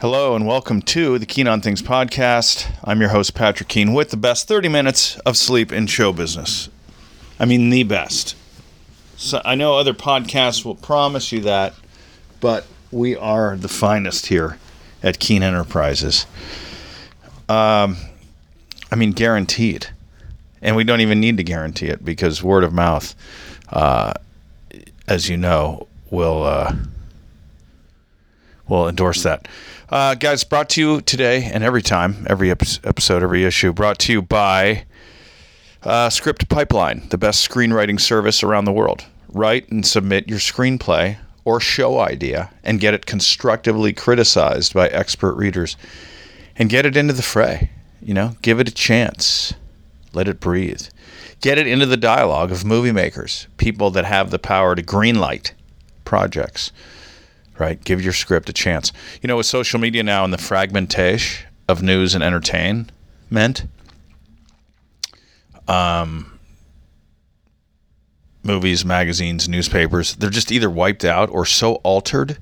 Hello and welcome to the Keen on Things podcast. I'm your host, Patrick Keen, with the best 30 minutes of sleep in show business. I mean, the best. So I know other podcasts will promise you that, but we are the finest here at Keen Enterprises. Um, I mean, guaranteed. And we don't even need to guarantee it because word of mouth, uh, as you know, will uh, will endorse that. Uh, guys, brought to you today and every time, every episode, every issue, brought to you by uh, Script Pipeline, the best screenwriting service around the world. Write and submit your screenplay or show idea and get it constructively criticized by expert readers and get it into the fray. You know, give it a chance. Let it breathe. Get it into the dialogue of movie makers, people that have the power to greenlight projects. Right? Give your script a chance. You know, with social media now and the fragmentation of news and entertainment, um, movies, magazines, newspapers, they're just either wiped out or so altered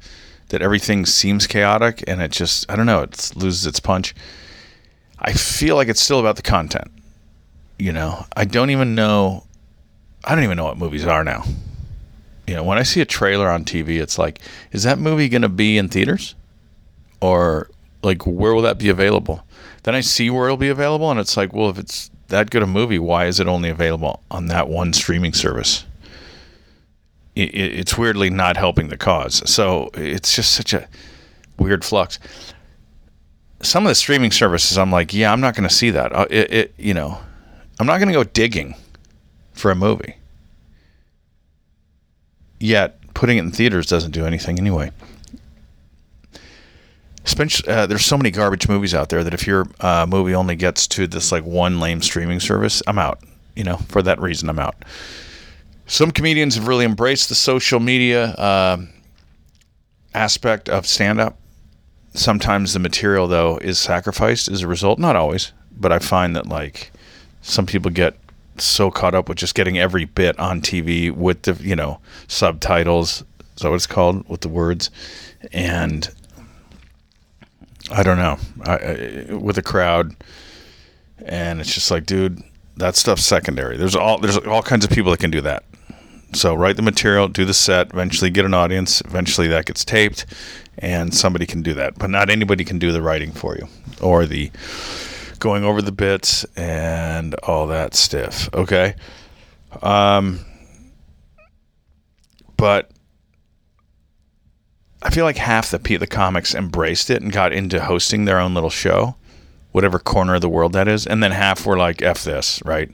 that everything seems chaotic and it just, I don't know, it loses its punch. I feel like it's still about the content. You know, I don't even know, I don't even know what movies are now. You know, when I see a trailer on TV, it's like, is that movie going to be in theaters? Or like, where will that be available? Then I see where it'll be available, and it's like, well, if it's that good a movie, why is it only available on that one streaming service? It, it, it's weirdly not helping the cause. So it's just such a weird flux. Some of the streaming services, I'm like, yeah, I'm not going to see that. Uh, it, it, you know, I'm not going to go digging for a movie. Yet putting it in theaters doesn't do anything anyway. Uh, there's so many garbage movies out there that if your uh, movie only gets to this like one lame streaming service, I'm out. You know, for that reason, I'm out. Some comedians have really embraced the social media uh, aspect of stand up. Sometimes the material, though, is sacrificed as a result. Not always, but I find that like some people get so caught up with just getting every bit on TV with the, you know, subtitles. Is that what it's called? With the words. And I don't know, I, I, with a crowd, and it's just like, dude, that stuff's secondary. There's all there's all kinds of people that can do that. So write the material, do the set, eventually get an audience. Eventually that gets taped, and somebody can do that. But not anybody can do the writing for you or the going over the bits and all that stuff. Okay. Um, but I feel like half the the comics embraced it and got into hosting their own little show, whatever corner of the world that is, and then half were like, "F this," right?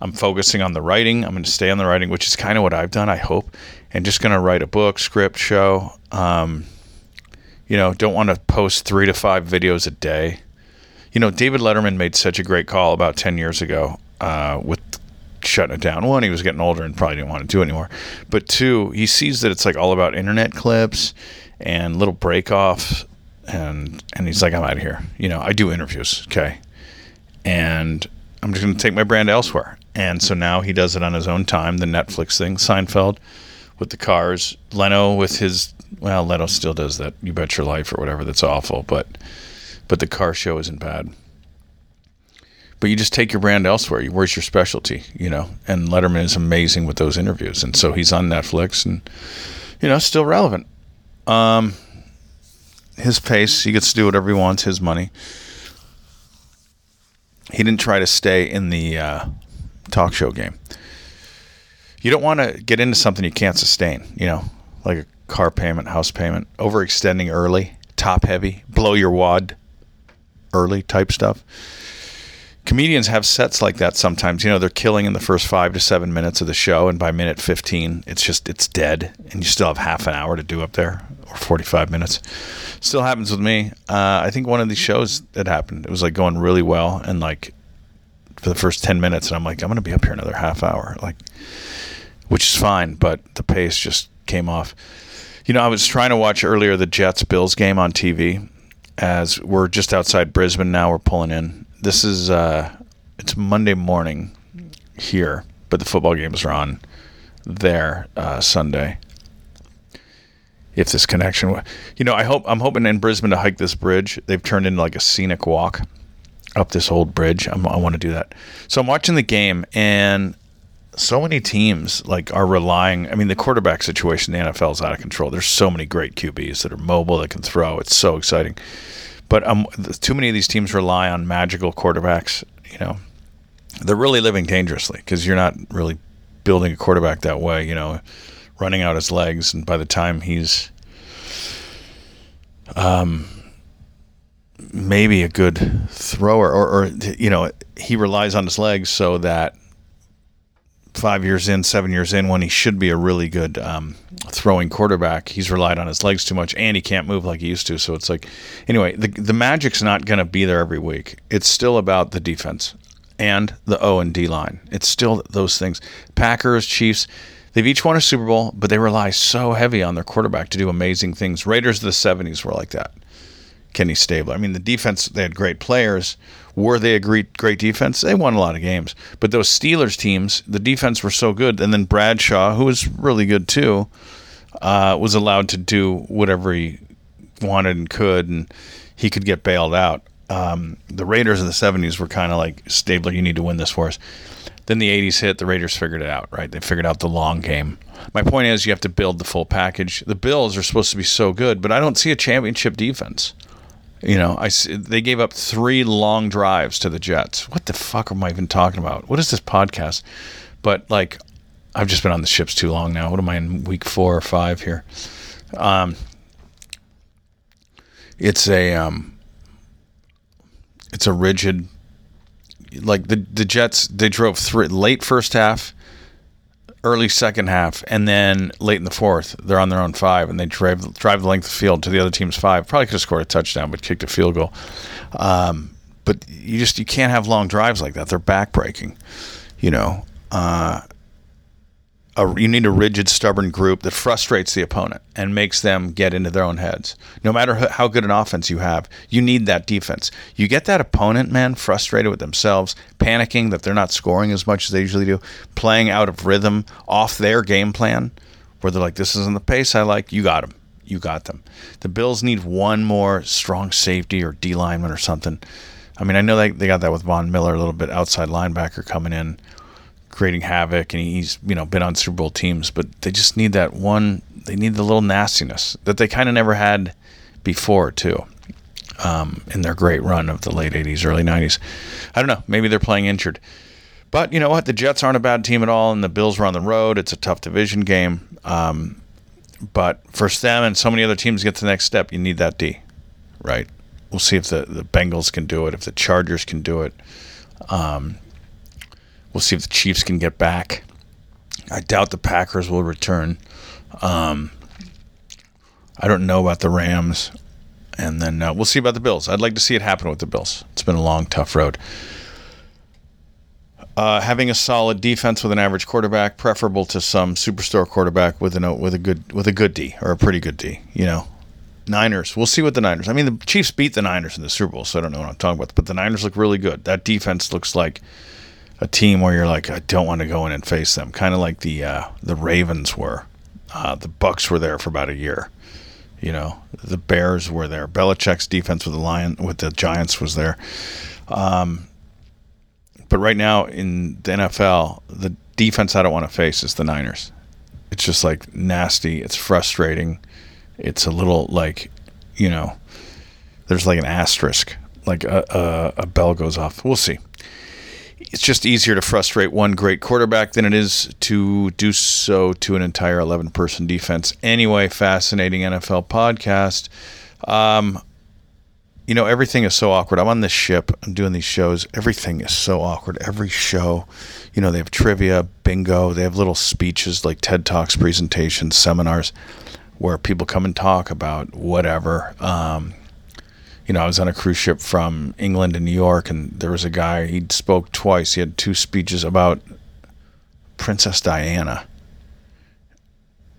I'm focusing on the writing. I'm going to stay on the writing, which is kind of what I've done, I hope, and just going to write a book, script, show. Um, you know, don't want to post three to five videos a day. You know, David Letterman made such a great call about 10 years ago uh, with shutting it down. One, he was getting older and probably didn't want to do anymore. But two, he sees that it's like all about internet clips and little break offs and and he's like, I'm out of here. You know, I do interviews, okay. And I'm just gonna take my brand elsewhere. And so now he does it on his own time, the Netflix thing, Seinfeld with the cars, Leno with his well, Leno still does that You Bet Your Life or whatever that's awful, but but the car show isn't bad but you just take your brand elsewhere. Where's your specialty? You know, and Letterman is amazing with those interviews, and so he's on Netflix, and you know, still relevant. Um, his pace, he gets to do whatever he wants. His money. He didn't try to stay in the uh, talk show game. You don't want to get into something you can't sustain. You know, like a car payment, house payment, overextending early, top heavy, blow your wad early type stuff comedians have sets like that sometimes. You know, they're killing in the first five to seven minutes of the show, and by minute 15, it's just, it's dead, and you still have half an hour to do up there, or 45 minutes. Still happens with me. Uh, I think one of these shows that happened, it was like going really well, and like for the first 10 minutes, and I'm like, I'm going to be up here another half hour, like, which is fine, but the pace just came off. You know, I was trying to watch earlier the Jets Bills game on TV as we're just outside Brisbane now. We're pulling in this is uh, it's Monday morning here, but the football games are on there uh, Sunday. if this connection, you know, I hope I'm hoping in Brisbane to hike this bridge. They've turned into like a scenic walk up this old bridge. I'm, i want to do that. So I'm watching the game, and so many teams like are relying. I mean, the quarterback situation in the NFL is out of control. There's so many great QBs that are mobile that can throw. It's so exciting, but um, too many of these teams rely on magical quarterbacks. You know, they're really living dangerously because you're not really building a quarterback that way. You know, running out his legs, and by the time he's um maybe a good thrower, or, or you know, he relies on his legs so that five years in, seven years in, when he should be a really good um, throwing quarterback, he's relied on his legs too much, and he can't move like he used to. So it's like, anyway, the the magic's not going to be there every week. It's still about the defense and the O and D line. It's still those things. Packers, Chiefs. They've each won a Super Bowl, but they rely so heavy on their quarterback to do amazing things. Raiders of the 70s were like that. Kenny Stabler. I mean, the defense, they had great players. Were they a great, great defense? They won a lot of games. But those Steelers teams, the defense were so good. And then Bradshaw, who was really good too, uh, was allowed to do whatever he wanted and could, and he could get bailed out. Um, the Raiders of the 70s were kind of like, Stabler, you need to win this for us. Then the 80s hit, the Raiders figured it out, right? They figured out the long game. My point is, you have to build the full package. The Bills are supposed to be so good, but I don't see a championship defense. You know, I they gave up three long drives to the Jets. What the fuck am I even talking about? What is this podcast? But like, I've just been on the ships too long now. What am I in week four or five here? Um, it's a um, it's a rigid. Like the the Jets, they drove three late first half early second half, and then late in the fourth, they're on their own five, and they drive drive the length of the field to the other team's five. Probably could have scored a touchdown, but kicked a field goal. Um, but you just you can't have long drives like that. They're backbreaking, you know. Uh, a, you need a rigid, stubborn group that frustrates the opponent and makes them get into their own heads. No matter how good an offense you have, you need that defense. You get that opponent, man, frustrated with themselves, panicking that they're not scoring as much as they usually do, playing out of rhythm, off their game plan, where they're like, this isn't the pace I like. You got them. You got them. The Bills need one more strong safety or D lineman or something. I mean, I know they, they got that with Von Miller, a little bit outside linebacker coming in creating havoc, and he's you know been on Super Bowl teams, but they just need that one. They need the little nastiness that they kind of never had before too. Um, in their great run of the late 80s, early 90s. I don't know. Maybe they're playing injured. But you know what? The Jets aren't a bad team at all, and the Bills were on the road. It's a tough division game. Um, but for them and so many other teams to get to the next step, you need that D, right? We'll see if the, the Bengals can do it, if the Chargers can do it. Um, We'll see if the Chiefs can get back. I doubt the Packers will return. Um, I don't know about the Rams. And then uh, we'll see about the Bills. I'd like to see it happen with the Bills. It's been a long, tough road. Uh, having a solid defense with an average quarterback, preferable to some superstar quarterback with with a good with a good D or a pretty good D. You know, Niners. We'll see what the Niners. I mean, the Chiefs beat the Niners in the Super Bowl, so I don't know what I'm talking about. But the Niners look really good. That defense looks like a team where you're like, I don't want to go in and face them. Kind of like the uh, the Ravens were. Uh, the Bucks were there for about a year. You know, the Bears were there. Belichick's defense with the Lion with the Giants was there. Um, but right now in the NFL, the defense I don't want to face is the Niners. It's just like nasty. It's frustrating. It's a little like, you know, there's like an asterisk, like a, a, a bell goes off. We'll see it's just easier to frustrate one great quarterback than it is to do so to an entire 11 person defense. Anyway, fascinating NFL podcast. Um, you know, everything is so awkward. I'm on this ship, I'm doing these shows. Everything is so awkward. Every show, you know, they have trivia, bingo, they have little speeches like TED Talks, presentations, seminars where people come and talk about whatever. Um, you know, I was on a cruise ship from England to New York, and there was a guy. He spoke twice. He had two speeches about Princess Diana.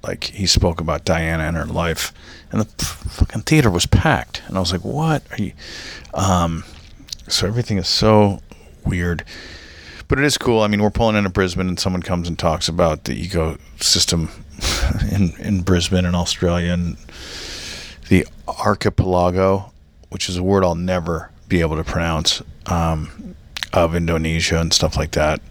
Like he spoke about Diana and her life, and the fucking theater was packed. And I was like, "What are you?" Um, so everything is so weird. but it is cool. I mean, we're pulling into Brisbane, and someone comes and talks about the ecosystem in in Brisbane and Australia and the archipelago, which is a word I'll never be able to pronounce, um, of Indonesia and stuff like that.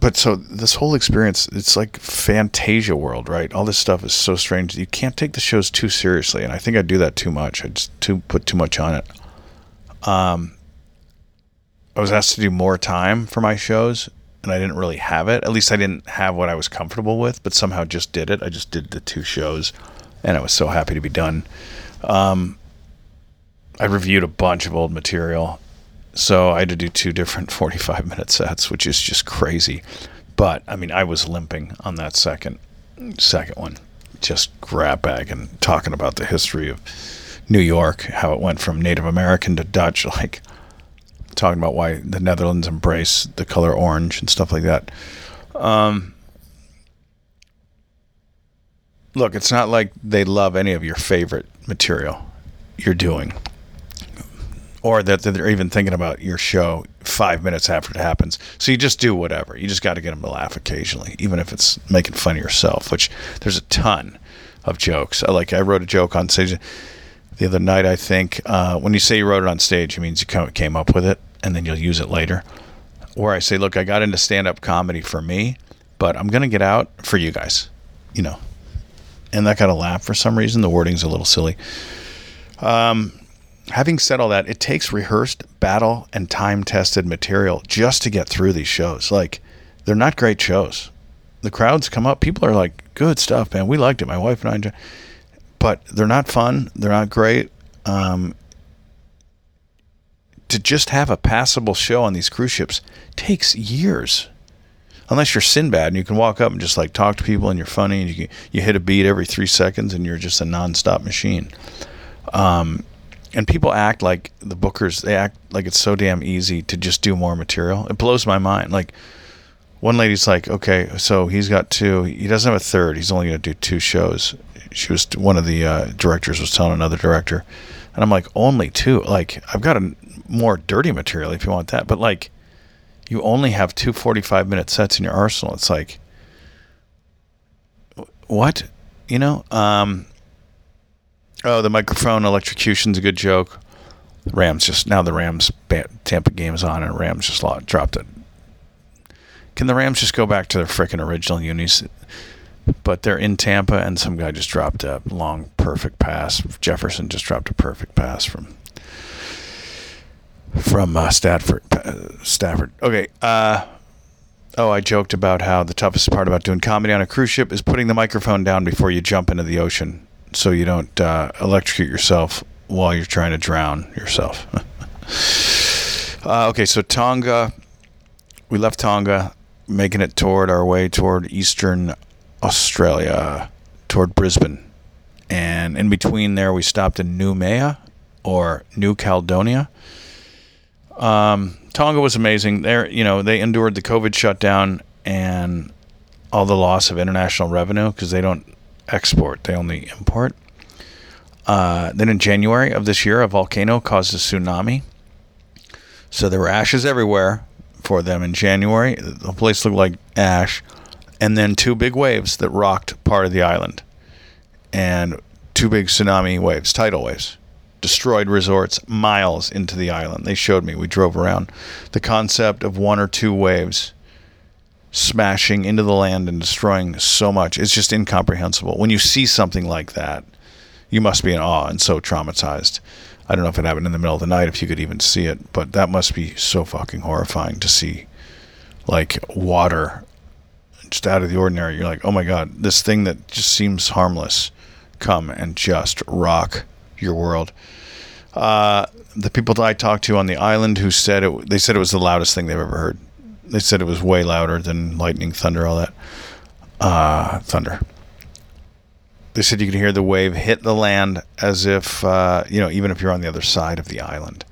But so this whole experience, it's like Fantasia world, right? All this stuff is so strange. You can't take the shows too seriously, and I think I do that too much. I just too put too much on it. Um, I was asked to do more time for my shows, and I didn't really have it. At least I didn't have what I was comfortable with, but somehow just did it. I just did the two shows, and I was so happy to be done. Um, I reviewed a bunch of old material, so I had to do two different 45 minute sets, which is just crazy. But I mean, I was limping on that second second one, just grab bag and talking about the history of New York, how it went from Native American to Dutch, like talking about why the Netherlands embrace the color orange and stuff like that. Um, look, it's not like they love any of your favorite material you're doing, or that they're even thinking about your show five minutes after it happens. So you just do whatever. You just got to get them to laugh occasionally, even if it's making fun of yourself. Which there's a ton of jokes. Like I wrote a joke on stage the other night. I think uh, when you say you wrote it on stage, it means you came up with it and then you'll use it later. Or I say, look, I got into stand up comedy for me, but I'm going to get out for you guys, you know. And that got a laugh for some reason. The wording's a little silly. Um, having said all that, it takes rehearsed, battle, and time tested material just to get through these shows. Like, they're not great shows. The crowds come up, people are like, good stuff, man. We liked it. My wife and I But they're not fun. They're not great. Um, to just have a passable show on these cruise ships takes years. Unless you're Sinbad and you can walk up and just like talk to people and you're funny and you you hit a beat every three seconds and you're just a nonstop machine. Um, and people act like the bookers they act like it's so damn easy to just do more material. It blows my mind. Like one lady's like, okay, so he's got two. He doesn't have a third. He's only going to do two shows. She was one of the uh, directors was telling another director, and I'm like, only two. Like I've got a more dirty material if you want that. But like, you only have two 45 minute sets in your arsenal. It's like, what? You know? Um, oh, the microphone electrocution's a good joke. Rams just now the Rams Tampa game's on and Rams just dropped it. Can the Rams just go back to their freaking original unis? But they're in Tampa, and some guy just dropped a long, perfect pass. Jefferson just dropped a perfect pass from from uh, Stafford. Uh, Stafford. Okay. Uh, oh, I joked about how the toughest part about doing comedy on a cruise ship is putting the microphone down before you jump into the ocean, so you don't uh, electrocute yourself while you're trying to drown yourself. Uh, okay, so Tonga. We left Tonga, making it toward our way toward eastern Australia, toward Brisbane. And in between there, we stopped in Noumea or New Caledonia um, Tonga was amazing. There, you know, they endured the COVID shutdown and all the loss of international revenue because they don't export; they only import. Uh, then in January of this year, a volcano caused a tsunami. So there were ashes everywhere for them in January. The place looked like ash. And then two big waves that rocked part of the island. And two big tsunami waves, tidal waves destroyed resorts miles into the island. They showed me. We drove around. The concept of one or two waves smashing into the land and destroying so much is just incomprehensible. When you see something like that, you must be in awe and so traumatized. I don't know if it happened in the middle of the night, if you could even see it, but that must be so fucking horrifying to see like water just out of the ordinary. You're like, oh my God, this thing that just seems harmless come and just rock your world. Uh, the people that I talked to on the island who said it, they said it was the loudest thing they've ever heard. They said it was way louder than lightning, thunder, all that. Uh, thunder. They said you could hear the wave hit the land as if, uh, you know, even if you're on the other side of the island.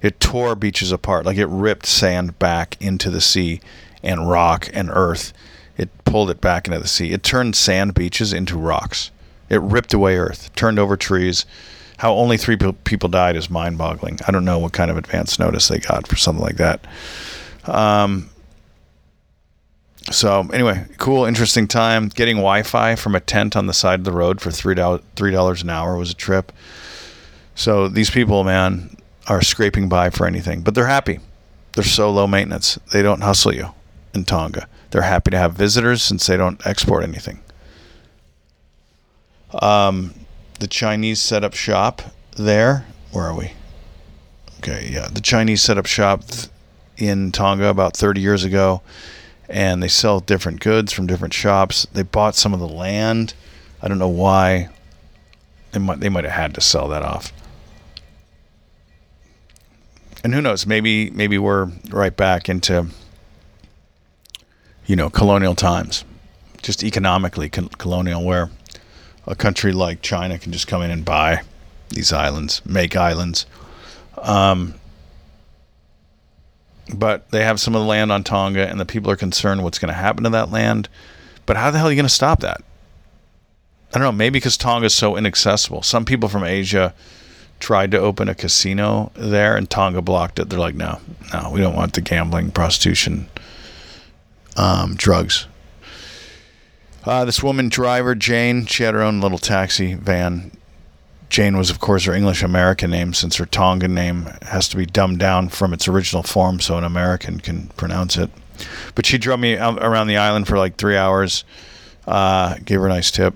It tore beaches apart, like it ripped sand back into the sea and rock and earth. It pulled it back into the sea. It turned sand beaches into rocks. It ripped away earth, turned over trees, How only three people died is mind boggling. I don't know what kind of advance notice they got for something like that. Um, so anyway, cool, interesting time. Getting Wi-Fi from a tent on the side of the road for three dollars an hour was a trip. So these people, man, are scraping by for anything, but they're happy. They're so low maintenance. They don't hustle you in Tonga. They're happy to have visitors since they don't export anything. Um, the Chinese set up shop there. Where are we? Okay, yeah, the Chinese set up shop in Tonga about 30 years ago and they sell different goods from different shops. They bought some of the land. I don't know why. They might they might have had to sell that off. And who knows? Maybe maybe we're right back into you know colonial times, just economically colonial, where a country like China can just come in and buy these islands, make islands. Um, but they have some of the land on Tonga, and the people are concerned what's going to happen to that land. But how the hell are you going to stop that? I don't know. Maybe because Tonga is so inaccessible. Some people from Asia tried to open a casino there, and Tonga blocked it. They're like, no, no, we don't want the gambling, prostitution, um, drugs. Uh, this woman driver, Jane, she had her own little taxi van Jane was, of course, her English American name, since her Tongan name has to be dumbed down from its original form so an American can pronounce it. But she drove me around the island for like three hours, uh, gave her a nice tip.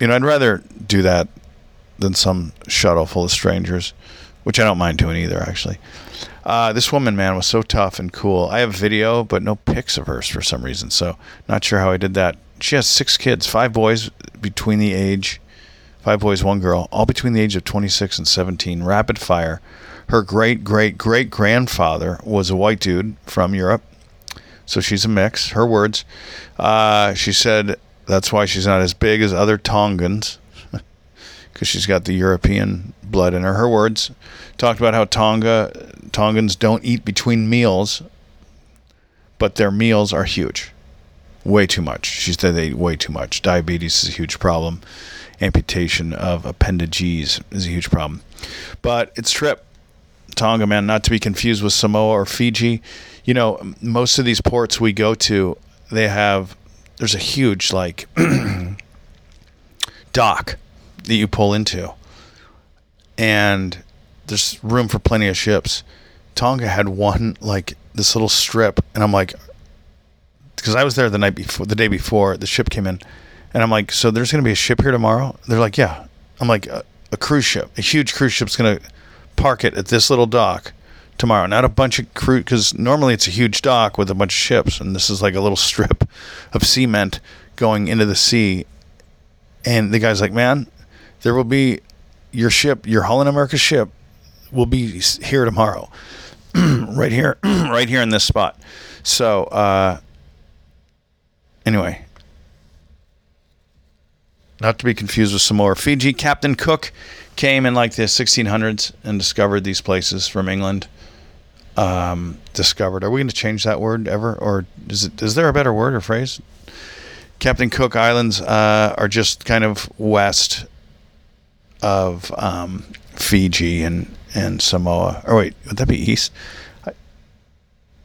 You know, I'd rather do that than some shuttle full of strangers, which I don't mind doing either, actually. Uh, this woman, man, was so tough and cool. I have video, but no pics of hers for some reason, so not sure how I did that. She has six kids, five boys between the age five boys, one girl, all between the age of 26 and 17, rapid fire. Her great great great grandfather was a white dude from Europe, so she's a mix. Her words. Uh, she said that's why she's not as big as other Tongans, because she's got the European blood in her. Her words talked about how Tonga Tongans don't eat between meals, but their meals are huge, way too much. She said they eat way too much. Diabetes is a huge problem amputation of appendages is a huge problem. But it's trip. Tonga, man, not to be confused with Samoa or Fiji. You know, most of these ports we go to, they have, there's a huge, like, dock that you pull into. And there's room for plenty of ships. Tonga had one, like, this little strip. And I'm like, because I was there the night before, the day before the ship came in and I'm like, so there's going to be a ship here tomorrow? They're like, yeah. I'm like, a, a cruise ship, a huge cruise ship's going to park it at this little dock tomorrow. Not a bunch of crew, because normally it's a huge dock with a bunch of ships, and this is like a little strip of cement going into the sea. And the guy's like, man, there will be your ship, your Holland America ship, will be here tomorrow, right here, right here in this spot. So, uh, anyway, not to be confused with Samoa Fiji. Captain Cook came in like the 1600s and discovered these places from England. Um, discovered. Are we going to change that word ever, or is it? Is there a better word or phrase? Captain Cook Islands uh, are just kind of west of um, Fiji and and Samoa. Or wait, would that be east? I,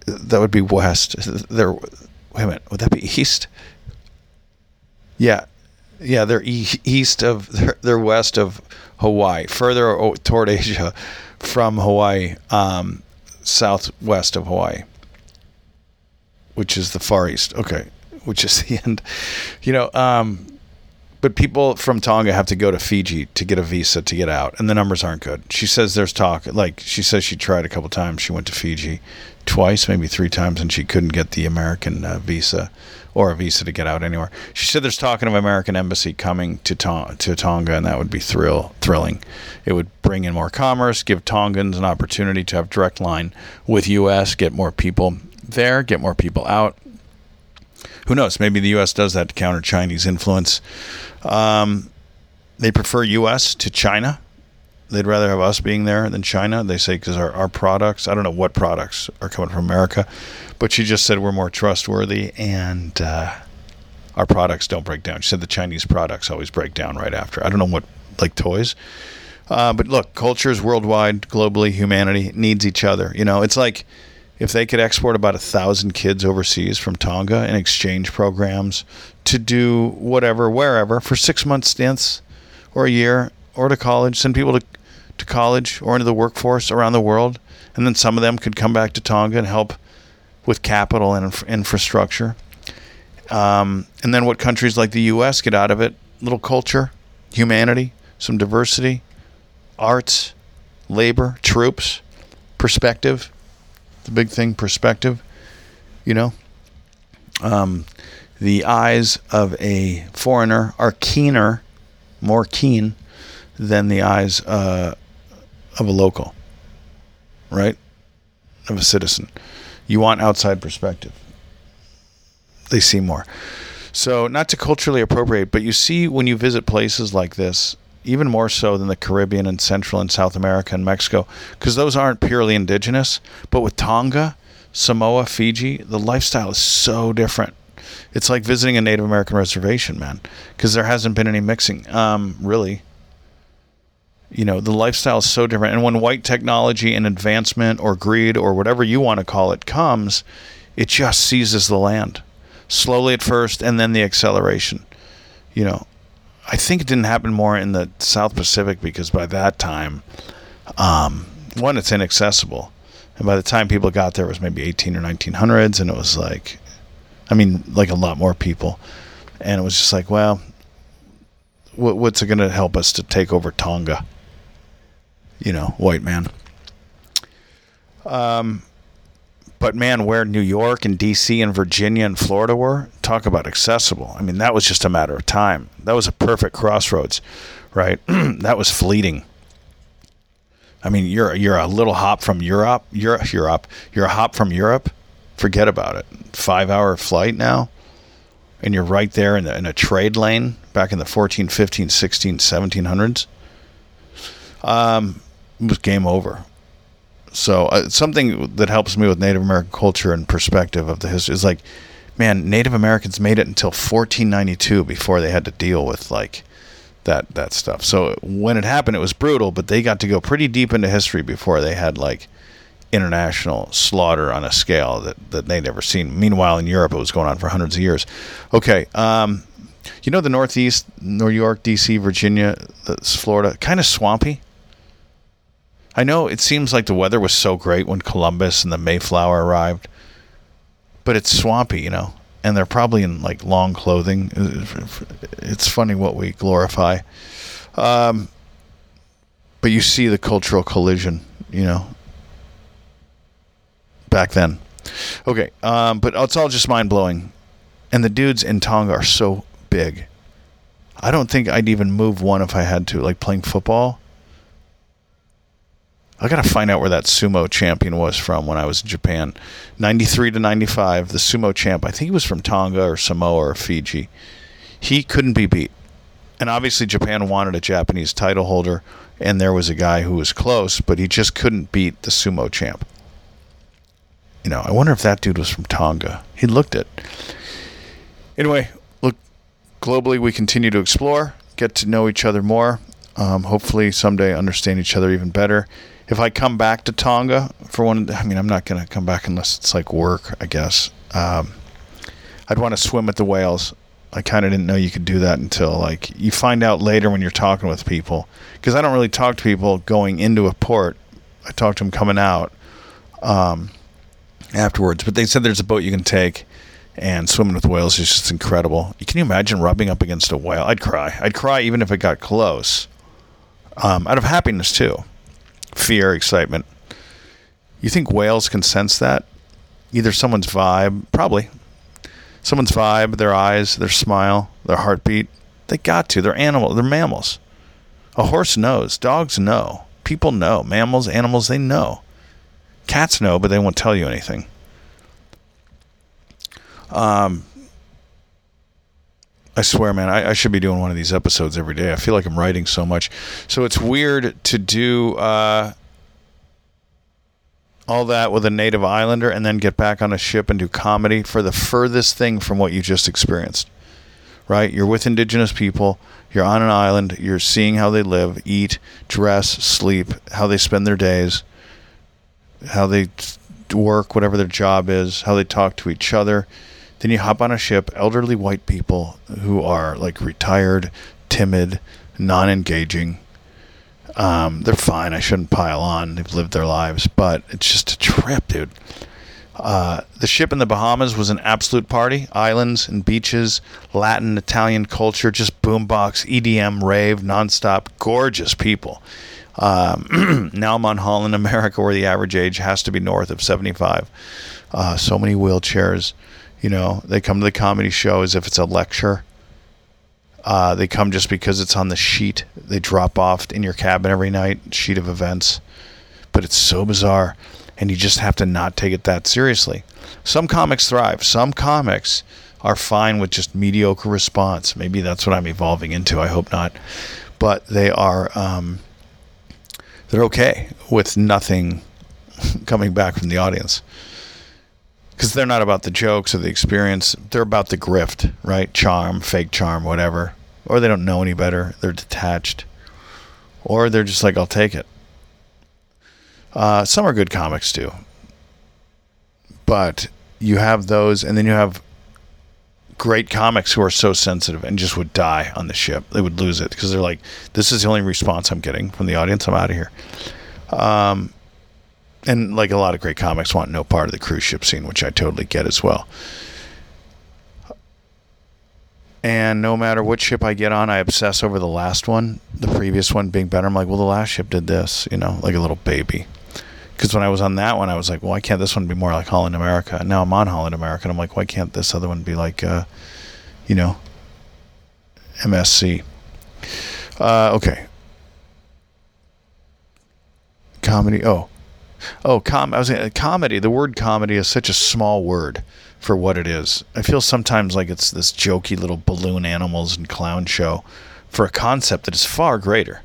that would be west. There. Wait a minute. Would that be east? Yeah, yeah, they're east of they're, they're, west of Hawaii, further toward Asia from Hawaii, um, southwest of Hawaii, which is the far east. Okay, which is the end. You know, um, but people from Tonga have to go to Fiji to get a visa to get out, and the numbers aren't good. She says there's talk. Like she says, she tried a couple times. She went to Fiji twice, maybe three times, and she couldn't get the American uh, visa or a visa to get out anywhere. She said there's talking of American embassy coming to to Tonga, and that would be thrill thrilling. It would bring in more commerce, give Tongans an opportunity to have direct line with U.S., get more people there, get more people out. Who knows? Maybe the U.S. does that to counter Chinese influence. Um, they prefer U.S. to China. They'd rather have us being there than China. They say because our, our products, I don't know what products are coming from America, but she just said we're more trustworthy and uh, our products don't break down. She said the Chinese products always break down right after. I don't know what, like toys. Uh, but look, cultures worldwide, globally, humanity needs each other. You know, it's like if they could export about a thousand kids overseas from Tonga in exchange programs to do whatever, wherever, for six months stints or a year or to college, send people to, to college or into the workforce around the world. And then some of them could come back to Tonga and help with capital and inf- infrastructure. Um, and then what countries like the U.S. get out of it? Little culture, humanity, some diversity, arts, labor, troops, perspective. The big thing, perspective. You know, um, the eyes of a foreigner are keener, more keen than the eyes uh, of a local, right? Of a citizen. You want outside perspective. They see more. So, not to culturally appropriate, but you see when you visit places like this, even more so than the Caribbean and Central and South America and Mexico, because those aren't purely indigenous. But with Tonga, Samoa, Fiji, the lifestyle is so different. It's like visiting a Native American reservation, man, because there hasn't been any mixing, um, really. You know, the lifestyle is so different. And when white technology and advancement or greed or whatever you want to call it comes, it just seizes the land slowly at first and then the acceleration. You know, I think it didn't happen more in the South Pacific because by that time, um, one, it's inaccessible. And by the time people got there, it was maybe 18 or 1900s, and it was like, I mean, like a lot more people. And it was just like, well, what's it going to help us to take over Tonga? You know, white man. Um, but man, where New York and D.C. and Virginia and Florida were, talk about accessible. I mean, that was just a matter of time. That was a perfect crossroads, right? that was fleeting. I mean, you're you're a little hop from Europe. Europe, Europe. You're a hop from Europe. Forget about it. Five hour flight now, and you're right there in, the, in a trade lane back in the 14, 15, 16, 1700s. Um, was game over. So uh, something that helps me with Native American culture and perspective of the history is like, man, Native Americans made it until 1492 before they had to deal with like that that stuff. So when it happened, it was brutal, but they got to go pretty deep into history before they had like international slaughter on a scale that, that they'd never seen. Meanwhile, in Europe, it was going on for hundreds of years. Okay, um, you know the Northeast, New York, D.C., Virginia, Florida, kind of swampy. I know it seems like the weather was so great when Columbus and the Mayflower arrived, but it's swampy, you know, and they're probably in like long clothing. It's funny what we glorify. Um, but you see the cultural collision, you know, back then. Okay, um, but it's all just mind blowing. And the dudes in Tonga are so big. I don't think I'd even move one if I had to, like playing football I got to find out where that sumo champion was from when I was in Japan. 93 to 95, the sumo champ, I think he was from Tonga or Samoa or Fiji. He couldn't be beat. And obviously, Japan wanted a Japanese title holder, and there was a guy who was close, but he just couldn't beat the sumo champ. You know, I wonder if that dude was from Tonga. He looked it. Anyway, look, globally, we continue to explore, get to know each other more, um, hopefully, someday understand each other even better if I come back to Tonga for one, I mean, I'm not going to come back unless it's like work, I guess. Um, I'd want to swim with the whales. I kind of didn't know you could do that until like you find out later when you're talking with people. Because I don't really talk to people going into a port. I talk to them coming out um, afterwards. But they said there's a boat you can take, and swimming with whales is just incredible. Can you imagine rubbing up against a whale? I'd cry. I'd cry even if it got close. Um, out of happiness too fear, excitement. You think whales can sense that? Either someone's vibe, probably. Someone's vibe, their eyes, their smile, their heartbeat. They got to. They're animals. They're mammals. A horse knows. Dogs know. People know. Mammals, animals, they know. Cats know, but they won't tell you anything. Um, I swear, man, I, I, should be doing one of these episodes every day. I feel like I'm writing so much. So it's weird to do uh, all that with a native islander and then get back on a ship and do comedy for the furthest thing from what you just experienced. Right? You're with indigenous people, You're on an island. You're seeing how they live, eat, dress, sleep, how they spend their days, how they work, whatever their job is, how they talk to each other. Then you hop on a ship, elderly white people who are like retired, timid, non engaging. Um, they're fine. I shouldn't pile on. They've lived their lives, but it's just a trip, dude. Uh, the ship in the Bahamas was an absolute party. Islands and beaches, Latin, Italian culture, just boombox, EDM, rave, nonstop. Gorgeous people. Um, now I'm on Holland, America, where the average age has to be north of 75. Uh, so many wheelchairs. You know, they come to the comedy show as if it's a lecture. Uh, they come just because it's on the sheet. They drop off in your cabin every night, sheet of events. But it's so bizarre and you just have to not take it that seriously. Some comics thrive. Some comics are fine with just mediocre response. Maybe that's what I'm evolving into. I hope not, but they are um, they're okay with nothing coming back from the audience because they're not about the jokes or the experience. They're about the grift, right? Charm, fake charm, whatever. Or they don't know any better. They're detached, or they're just like, "I'll take it." Uh, some are good comics too, but you have those, and then you have great comics who are so sensitive and just would die on the ship. They would lose it because they're like, "This is the only response I'm getting from the audience. I'm out of here." Um, and like a lot of great comics want no part of the cruise ship scene, which I totally get as well. And no matter what ship I get on, I obsess over the last one, the previous one being better. I'm like, well, the last ship did this, you know, like a little baby because when I was on that one, I was like, well, why can't this one be more like Holland America? And now I'm on Holland America, and I'm like, why can't this other one be like, uh, you know, MSC? Uh, okay. Comedy. Oh, oh, com. I was saying, comedy. The word comedy is such a small word for what it is. I feel sometimes like it's this jokey little balloon animals and clown show for a concept that is far greater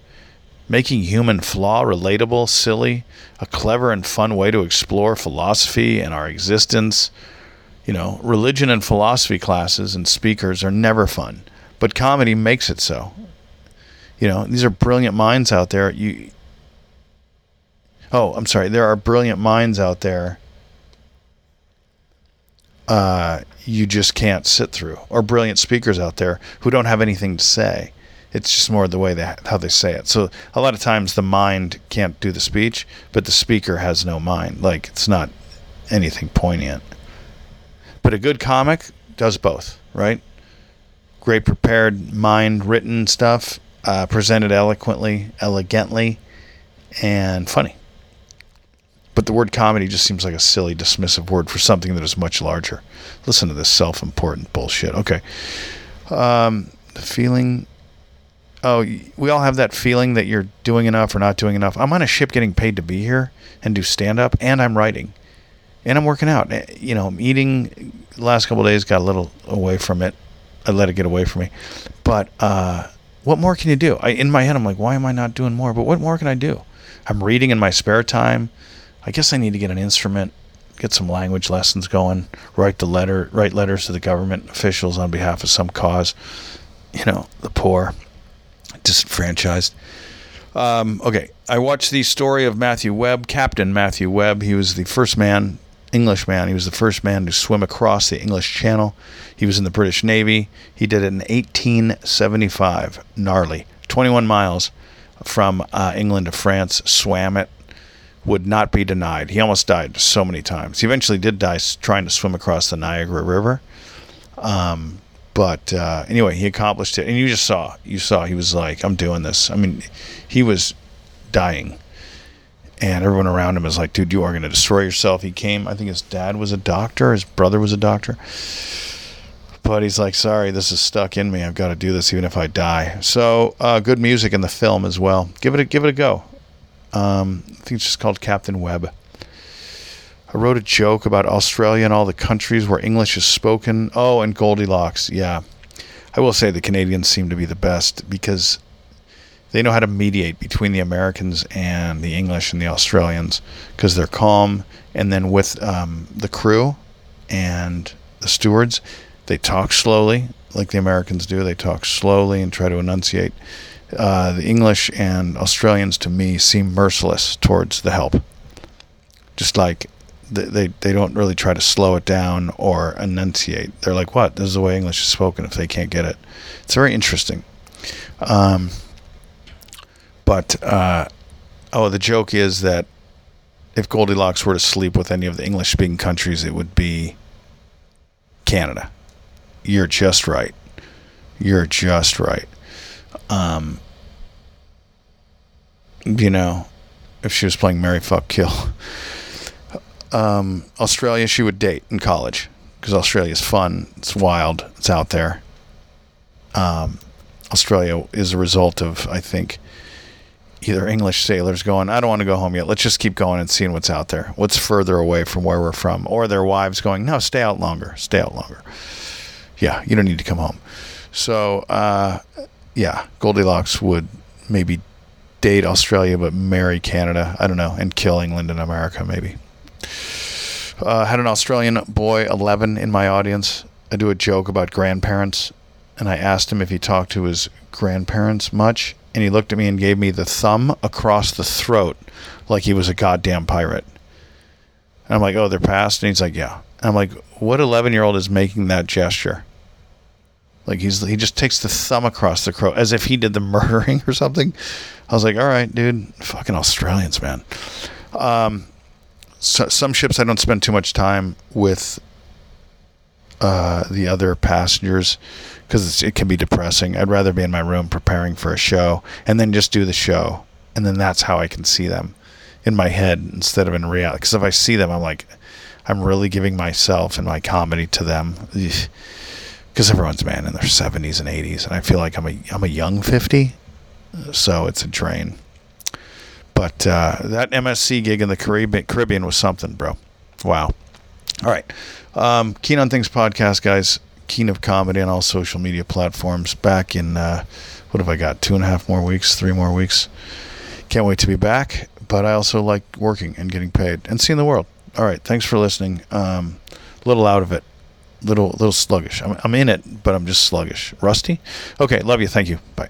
making human flaw relatable, silly, a clever and fun way to explore philosophy and our existence. You know, religion and philosophy classes and speakers are never fun, but comedy makes it so. You know, these are brilliant minds out there. You Oh, I'm sorry. There are brilliant minds out there uh, you just can't sit through, or brilliant speakers out there who don't have anything to say. It's just more the way that how they say it. So a lot of times the mind can't do the speech, but the speaker has no mind. Like it's not anything poignant. But a good comic does both, right? Great prepared mind written stuff, uh, presented eloquently, elegantly, and funny. But the word comedy just seems like a silly, dismissive word for something that is much larger. Listen to this self important bullshit. Okay. Um, the feeling oh, we all have that feeling that you're doing enough or not doing enough. I'm on a ship getting paid to be here and do stand up, and I'm writing, and I'm working out. Eh, you know, I'm eating. The last couple days got a little away from it. I let it get away from me, but uh, what more can you do? I, in my head, I'm like, why am I not doing more? But what more can I do? I'm reading in my spare time. I guess I need to get an instrument, get some language lessons going, write the letter, write letters to the government officials on behalf of some cause. You know, the poor disenfranchised. Um, okay, I watched the story of Matthew Webb, Captain Matthew Webb. He was the first man, English man. He was the first man to swim across the English Channel. He was in the British Navy. He did it in 1875. Gnarly, 21 miles from uh, England to France. Swam it. Would not be denied. He almost died so many times. He eventually did die trying to swim across the Niagara River. Um, but uh, anyway, he accomplished it, and you just saw, you saw, he was like, "I'm doing this." I mean, he was dying, and everyone around him is like, "Dude, you are going to destroy yourself." He came. I think his dad was a doctor, his brother was a doctor, but he's like, "Sorry, this is stuck in me. I've got to do this, even if I die." So, uh, good music in the film as well. Give it a give it a go. Um, I think it's just called Captain Webb. I wrote a joke about Australia and all the countries where English is spoken. Oh, and Goldilocks. Yeah. I will say the Canadians seem to be the best because they know how to mediate between the Americans and the English and the Australians because they're calm. And then with um, the crew and the stewards, they talk slowly like the Americans do. They talk slowly and try to enunciate. Uh, the English and Australians, to me, seem merciless towards the help. Just like they, they, they don't really try to slow it down or enunciate. They're like, what? This is the way English is spoken if they can't get it. It's very interesting. Um, but, uh, oh, the joke is that if Goldilocks were to sleep with any of the English speaking countries, it would be Canada. You're just right. You're just right. Um, you know, if she was playing Mary Fuck Kill, um, Australia she would date in college because Australia is fun. It's wild. It's out there. Um, Australia is a result of, I think, either English sailors going, I don't want to go home yet. Let's just keep going and seeing what's out there. What's further away from where we're from? Or their wives going, no, stay out longer. Stay out longer. Yeah, you don't need to come home. So, uh, yeah, Goldilocks would maybe date Australia but marry Canada. I don't know, and kill England and America maybe. Uh, had an Australian boy, 11, in my audience. I do a joke about grandparents, and I asked him if he talked to his grandparents much, and he looked at me and gave me the thumb across the throat like he was a goddamn pirate. And I'm like, oh, they're passed? And he's like, yeah. And I'm like, what 11 year old is making that gesture? Like he's he just takes the thumb across the crow as if he did the murdering or something. I was like, all right, dude, fucking Australians, man. Um, so, some ships I don't spend too much time with uh, the other passengers because it can be depressing. I'd rather be in my room preparing for a show and then just do the show, and then that's how I can see them in my head instead of in reality. Because if I see them, I'm like, I'm really giving myself and my comedy to them. Because everyone's man in their 70s and 80s, and I feel like I'm a I'm a young 50, so it's a drain. But uh, that MSC gig in the Caribbean, Caribbean was something, bro. Wow. All right. Um, Keen on Things podcast, guys. Keen of Comedy on all social media platforms. Back in, uh, what have I got? Two and a half more weeks, three more weeks. Can't wait to be back. But I also like working and getting paid and seeing the world. All right. Thanks for listening. Um, a little out of it. Little, little sluggish. I'm, I'm in it, but I'm just sluggish. Rusty? Okay. Love you. Thank you. Bye.